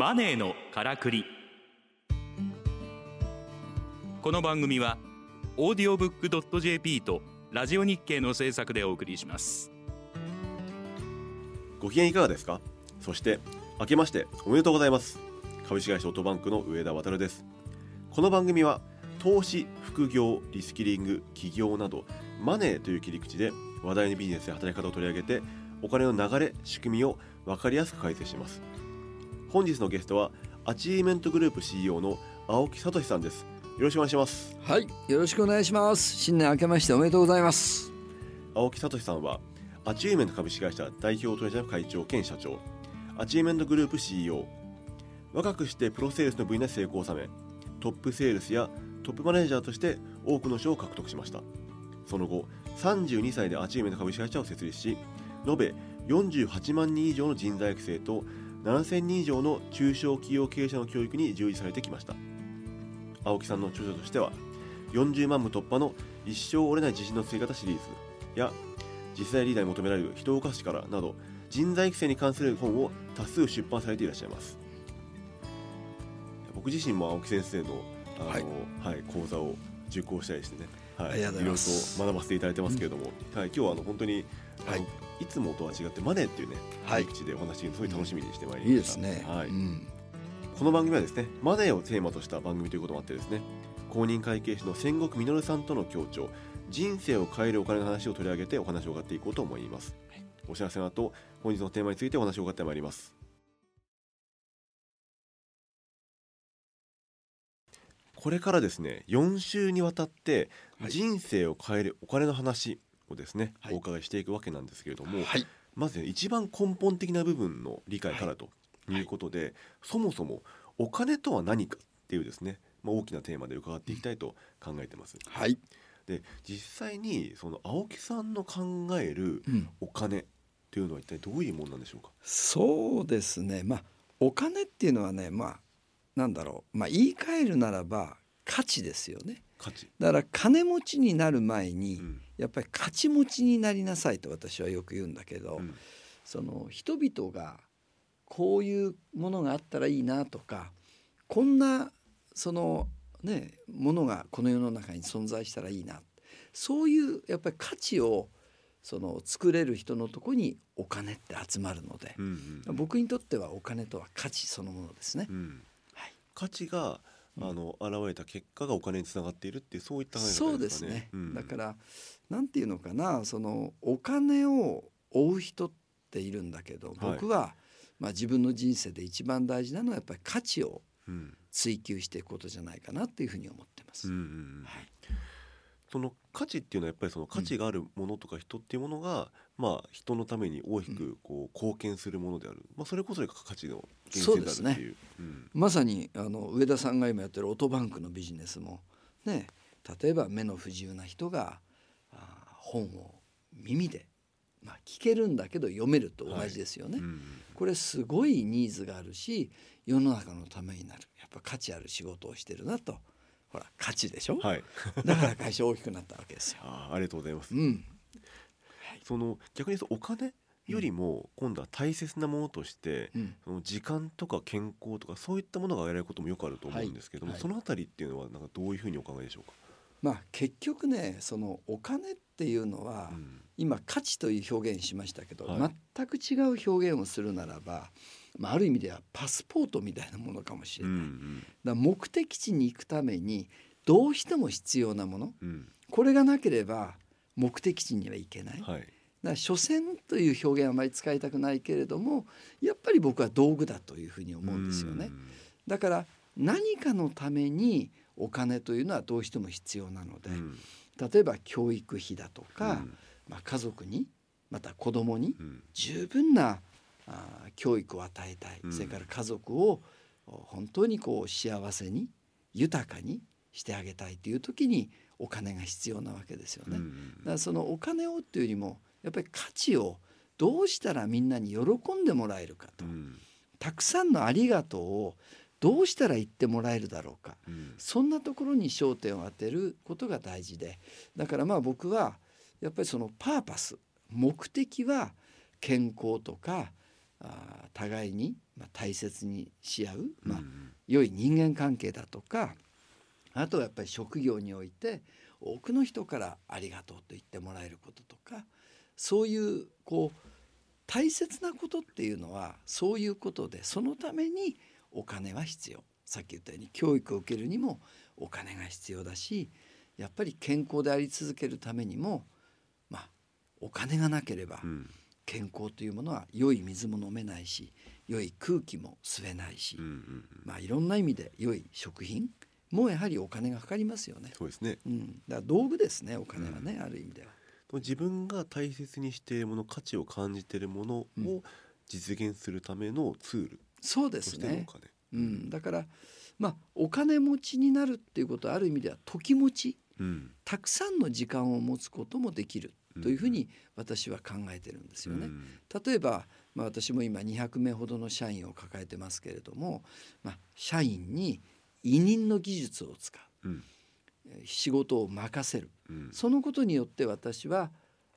マネーのからくり。この番組はオーディオブックドット JP とラジオ日経の制作でお送りします。ご機嫌いかがですか？そして明けましておめでとうございます。株式会社オートバンクの上田渉です。この番組は投資副業リスキリング起業などマネーという切り口で話題のビジネスや働き方を取り上げてお金の流れ仕組みを分かりやすく解説します。本日のゲストはアチーブメントグループ CEO の青木仁志さんです。よろしくお願いします。はい、よろしくお願いします。新年明けましておめでとうございます。青木仁志さんはアチーブメント株式会社代表取締役会長兼社長。アチーブメントグループ CEO 若くしてプロセールスの分野で成功を収めトップセールスやトップマネージャーとして多くの賞を獲得しました。その後32歳でアチューメント株式会社を設立し延べ48万人以上の人材育成と7000人以上の中小企業経営者の教育に従事されてきました。青木さんの著書としては40万部突破の一生折れない自信のつけ方シリーズや実際リーダーに求められる人を動かす力など人材育成に関する本を多数出版されていらっしゃいます。僕自身も青木先生のあの、ははいい講座を受講したりしてね、はい、いろいろと学ばせていただいてますけれども、はい、今日はあの本当に、はいいつもとは違ってマネーっていうねはい。でお話しすごい楽しみにしてまいいりました、いですね。はい。うん、この番組はですねマネーをテーマとした番組ということもあってですね公認会計士の千石実さんとの協調人生を変えるお金の話を取り上げてお話を伺っていこうと思います、お知らせの後本日のテーマについてお話を伺ってまいります。これからですね4週にわたってはい。人生を変えるお金の話をですね、はいお伺いしていくわけなんですけれども、はい、まずね一番根本的な部分の理解からということで、そもそもお金とは何かっていうですね、まあ、大きなテーマで伺っていきたいと考えてます。はい、で実際にその青木さんの考えるうん、お金っていうのは一体どういうものなんでしょうか？そうですね。まあお金っていうのはね、まあなんだろう、まあ言い換えるならば価値ですよね。価値。だから金持ちになる前に、うんやっぱり価値持ちになりなさいと私はよく言うんだけど、うんその人々がこういうものがあったらいいなとかこんなそのねものがこの世の中に存在したらいいなそういうやっぱり価値をその作れる人のとこにお金って集まるのでう、んうん僕にとってはお金とは価値そのものですね。うんはい、価値があの現れた結果がお金につながっているっていうそういった考えそう方でかね。ですすね、うん。だからなんていうのかなそのお金を追う人っているんだけど僕は、まあ、自分の人生で一番大事なのはやっぱり価値をうん。追求していくことじゃないかなっていうふうに思ってます。うんうんうん。はいその価値っていうのはやっぱりその価値があるものとか人っていうものが、まあ人のために大きくこう貢献するものである、まあそれこそが価値の源泉であるっていう。うん。まさにあの上田さんが今やってるオートバンクのビジネスもね例えば目の不自由な人があ本を耳で、まあ、聞けるんだけど読めると同じですよね。うん。これすごいニーズがあるし世の中のためになる。やっぱ価値ある仕事をしてるなとほら価値でしょ、はい。だから会社大きくなったわけですよ。あーありがとうございます。うん、その逆にお金よりも今度は大切なものとして、うん。その時間とか健康とかそういったものが挙げられることもよくあると思うんですけども、はい。そのあたりっていうのはなんかどういうふうにお考えでしょうか？まあ結局ねそのお金っていうのは、うん。今価値という表現しましたけど、はい。全く違う表現をするならば、まあ、ある意味ではパスポートみたいなものかもしれうんない。だ目的地に行くためにどうしても必要なものうんうんこれがなければ目的地には行けない。はい。だから所詮という表現はあまり使いたくないけれどもやっぱり僕は道具だというふうに思うんですよね。だから何かのためにお金というのはどうしても必要なのでうんうん例えば教育費だとか、うんまあ、家族にまた子供にうん十分な教育を与えたい、うん。それから家族をお本当にこう幸せに豊かにしてあげたいという時にお金が必要なわけですよね。うん。だからそのお金をっていうよりもやっぱり価値をどうしたらみんなに喜んでもらえるかと、うん。たくさんのありがとうをどうしたら言ってもらえるだろうか。うん。そんなところに焦点を当てることが大事で。だからまあ僕はやっぱりそのパーパス目的は健康とかあ互いに、まあ、大切にし合う、まあ良い人間関係だとかあとはやっぱり職業において多くの人から「ありがとう」と言ってもらえることとかそういうこう大切なことっていうのはそういうことでそのためにお金は必要。さっき言ったように教育を受けるにもお金が必要だしやっぱり健康であり続けるためにもまあお金がなければうん健康というものは良い水も飲めないし良い空気も吸えないし、うんうんまあ、いろんな意味で良い食品もやはりお金がかかりますよね。そうですね。うん、だから道具ですねお金はね、ある意味では。自分が大切にしているもの価値を感じているものうん。を実現するためのツールそうですね。金、うん、だからまあお金持ちになるっていうことはある意味では時持ち。うん。たくさんの時間を持つこともできるというふうに私は考えてるんですよね。うん。例えば、まあ、私も今200名ほどの社員を抱えてますけれども、まあ、社員に委任の技術を使う。うん。えー仕事を任せる。うん。そのことによって私は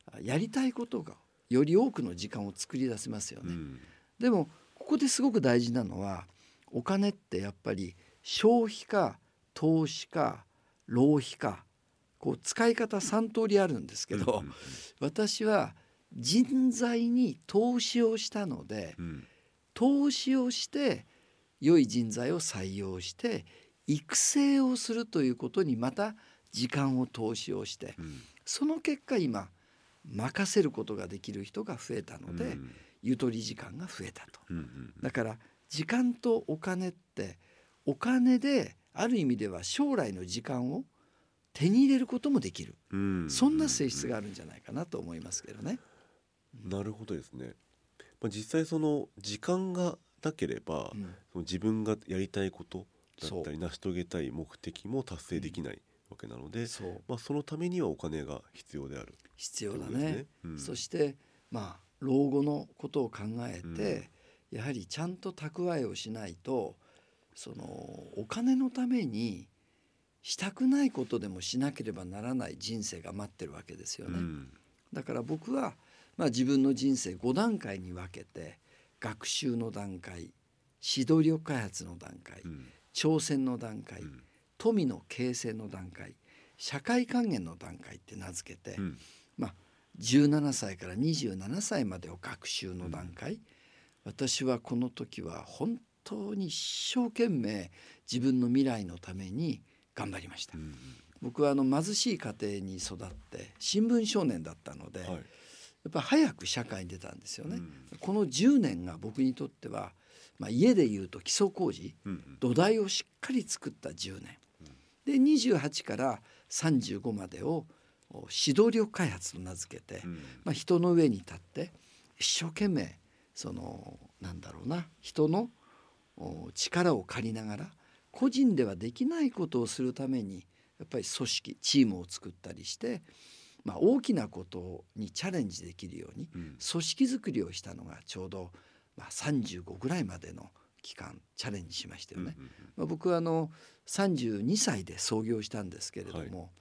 あやりたいことがより多くの時間を作り出せますよね。うん。でもここですごく大事なのはお金ってやっぱり消費か投資か浪費かこう使い方3通りあるんですけど、うんうん私は人材に投資をしたのでうん。投資をして良い人材を採用して育成をするということにまた時間を投資をしてうん。その結果今任せることができる人が増えたので、うんゆとり時間が増えたと。うんうん。だから時間とお金ってお金である意味では将来の時間を手に入れることもできる、うん。そんな性質があるんじゃないかなと思いますけどね。なるほどですね、まあ、実際その時間がなければ、うん。その自分がやりたいことだったり成し遂げたい目的も達成できないわけなので、そう。まあ、そのためにはお金が必要である。必要だね。うん。そしてまあ老後のことを考えて、やはりちゃんと蓄えをしないとそのお金のためにしたくないことでもしなければならない人生が待ってるわけですよね。うん。だから僕は、まあ、自分の人生5段階に分けて学習の段階指導力開発の段階うん。挑戦の段階うん。富の形成の段階社会還元の段階って名付けて、うん。まあ、17歳から27歳までを学習の段階、私はこの時は本当に一生懸命自分の未来のために頑張りました。うん僕はあの貧しい家庭に育って新聞少年だったので、はい。やっぱ早く社会に出たんですよね。うん。この10年が僕にとっては、まあ、家でいうと基礎工事うん土台をしっかり作った10年。で28から35までをお指導力開発と名付けて、うん。まあ、人の上に立って一生懸命そのなんだろうな人のお力を借りながら個人ではできないことをするためにやっぱり組織チームを作ったりして、まあ、大きなことにチャレンジできるようにうん組織づくりをしたのがちょうど、まあ、35ぐらいまでの期間チャレンジしましたよね。うんまあ、僕はあの32歳で創業したんですけれども、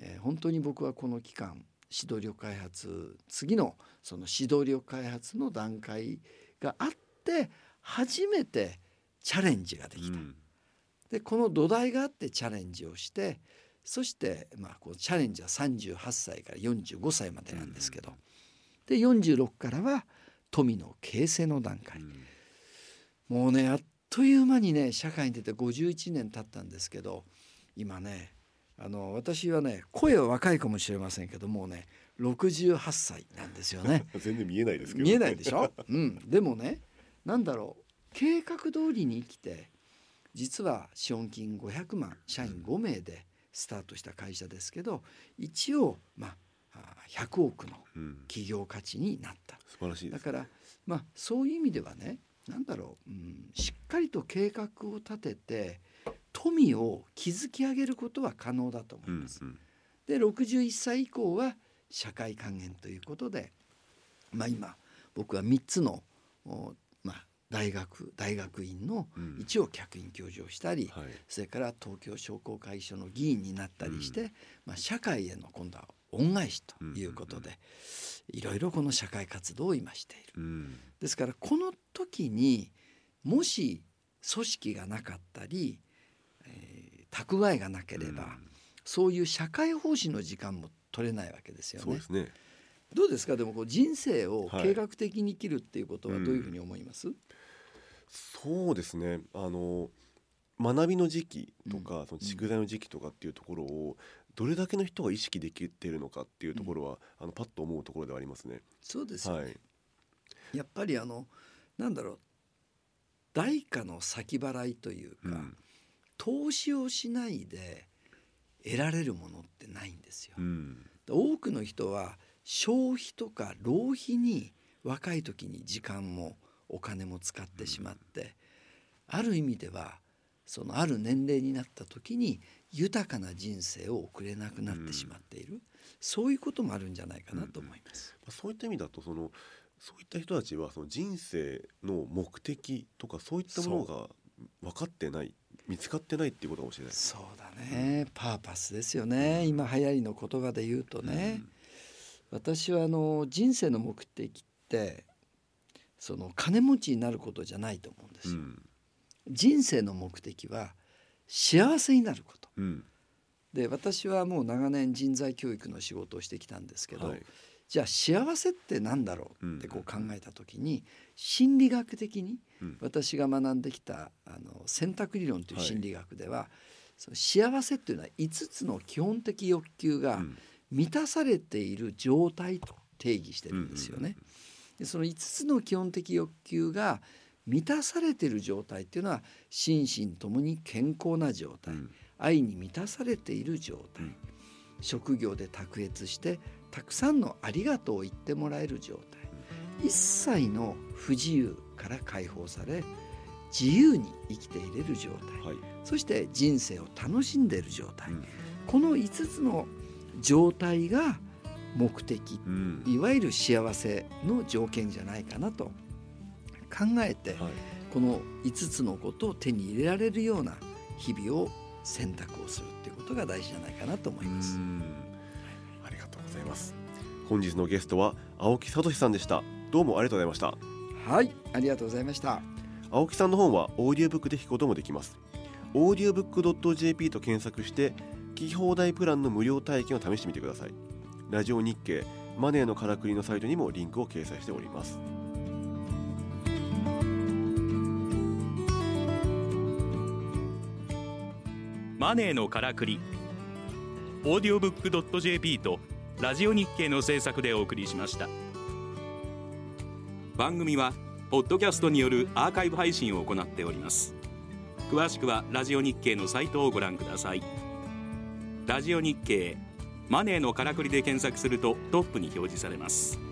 えー本当に僕はこの期間指導力開発次のその指導力開発の段階があって初めてチャレンジができた。うんでこの土台があってチャレンジをしてそしてまあこうチャレンジは38歳から45歳までなんですけど、で46からは富の形成の段階。うんもうねあっという間にね社会に出て51年経ったんですけど今ねあの私はね声は若いかもしれませんけどもうね68歳なんですよね。全然見えないですけど。見えないでしょ、うん、でもねなんだろう。計画通りに生きて実は資本金500万社員5名でスタートした会社ですけど一応まああ100億のうん企業価値になった。素晴らしいですだからまあそういう意味ではねなんだろう、うん、しっかりと計画を立てて富を築き上げることは可能だと思うんいます。うんで61歳以降は社会還元ということで、まあ、今僕は3つの大学大学院のうん。一応客員教授をしたり、はい。それから東京商工会議所の議員になったりして、まあ、社会への今度は恩返しということで、いろいろこの社会活動を今している。うん。ですからこの時にもし組織がなかったり、えー蓄えがなければ、うん。そういう社会奉仕の時間も取れないわけですよね。ね。どうですか？でもこう人生をはい。計画的に生きるっていうことはどういうふうに思います、そうですね。あの学びの時期とか、その蓄財の時期とかっていうところをどれだけの人が意識できているのかっていうところは、あのパッと思うところではありますね。そうですよね、はい、やっぱりあのなんだろう。代価の先払いというか、うん。投資をしないで得られるものってないんですよ。うん。多くの人は消費とか浪費に若い時に時間もお金も使ってしまって、ある意味ではそのある年齢になった時に豊かな人生を送れなくなってしまっている、そういうこともあるんじゃないかなと思います。まあそういった意味だとそのそういった人たちはその人生の目的とかそういったものが分かってない見つかってないっていうことかもしれない。です。そうだね、パーパスですよね。今流行りの言葉で言うとね、私はあの人生の目的ってその金持ちになることじゃないと思うんですよ、うん。人生の目的は幸せになること。うん。で私はもう長年人材教育の仕事をしてきたんですけど、はい。じゃあ幸せってなんだろうってこう考えた時に心理学的にうん。私が学んできたあの選択理論という心理学では、その幸せっていうのは5つの基本的欲求がうん。満たされている状態と定義してるんですよね。でその5つの基本的欲求が満たされている状態っていうのは心身ともに健康な状態、うん。愛に満たされている状態、うん職業で卓越してたくさんのありがとうを言ってもらえる状態、一切の不自由から解放され自由に生きていれる状態、はい。そして人生を楽しんでいる状態、うん。この5つの状態が目的うん。いわゆる幸せの条件じゃないかなと。考えて、はい。この5つのことを手に入れられるような日々を選択をするっていうことが大事じゃないかなと思います。うん。ありがとうございます。本日のゲストは青木聡さんでした。どうもありがとうございました。はい、ありがとうございました。青木さんの本はオーディオブックで聞くこともできます。オーディオブック .jp と検索して聞き放題プランの無料体験を試してみてくださいラジオ日経マネーのからくりのサイトにもリンクを掲載しております。マネーのからくりオーディオブックドット .jp とラジオ日経の制作でお送りしました。番組はポッドキャストによるアーカイブ配信を行っております。詳しくはラジオ日経のサイトをご覧ください。ラジオ日経マネーのからくりで検索するとトップに表示されます。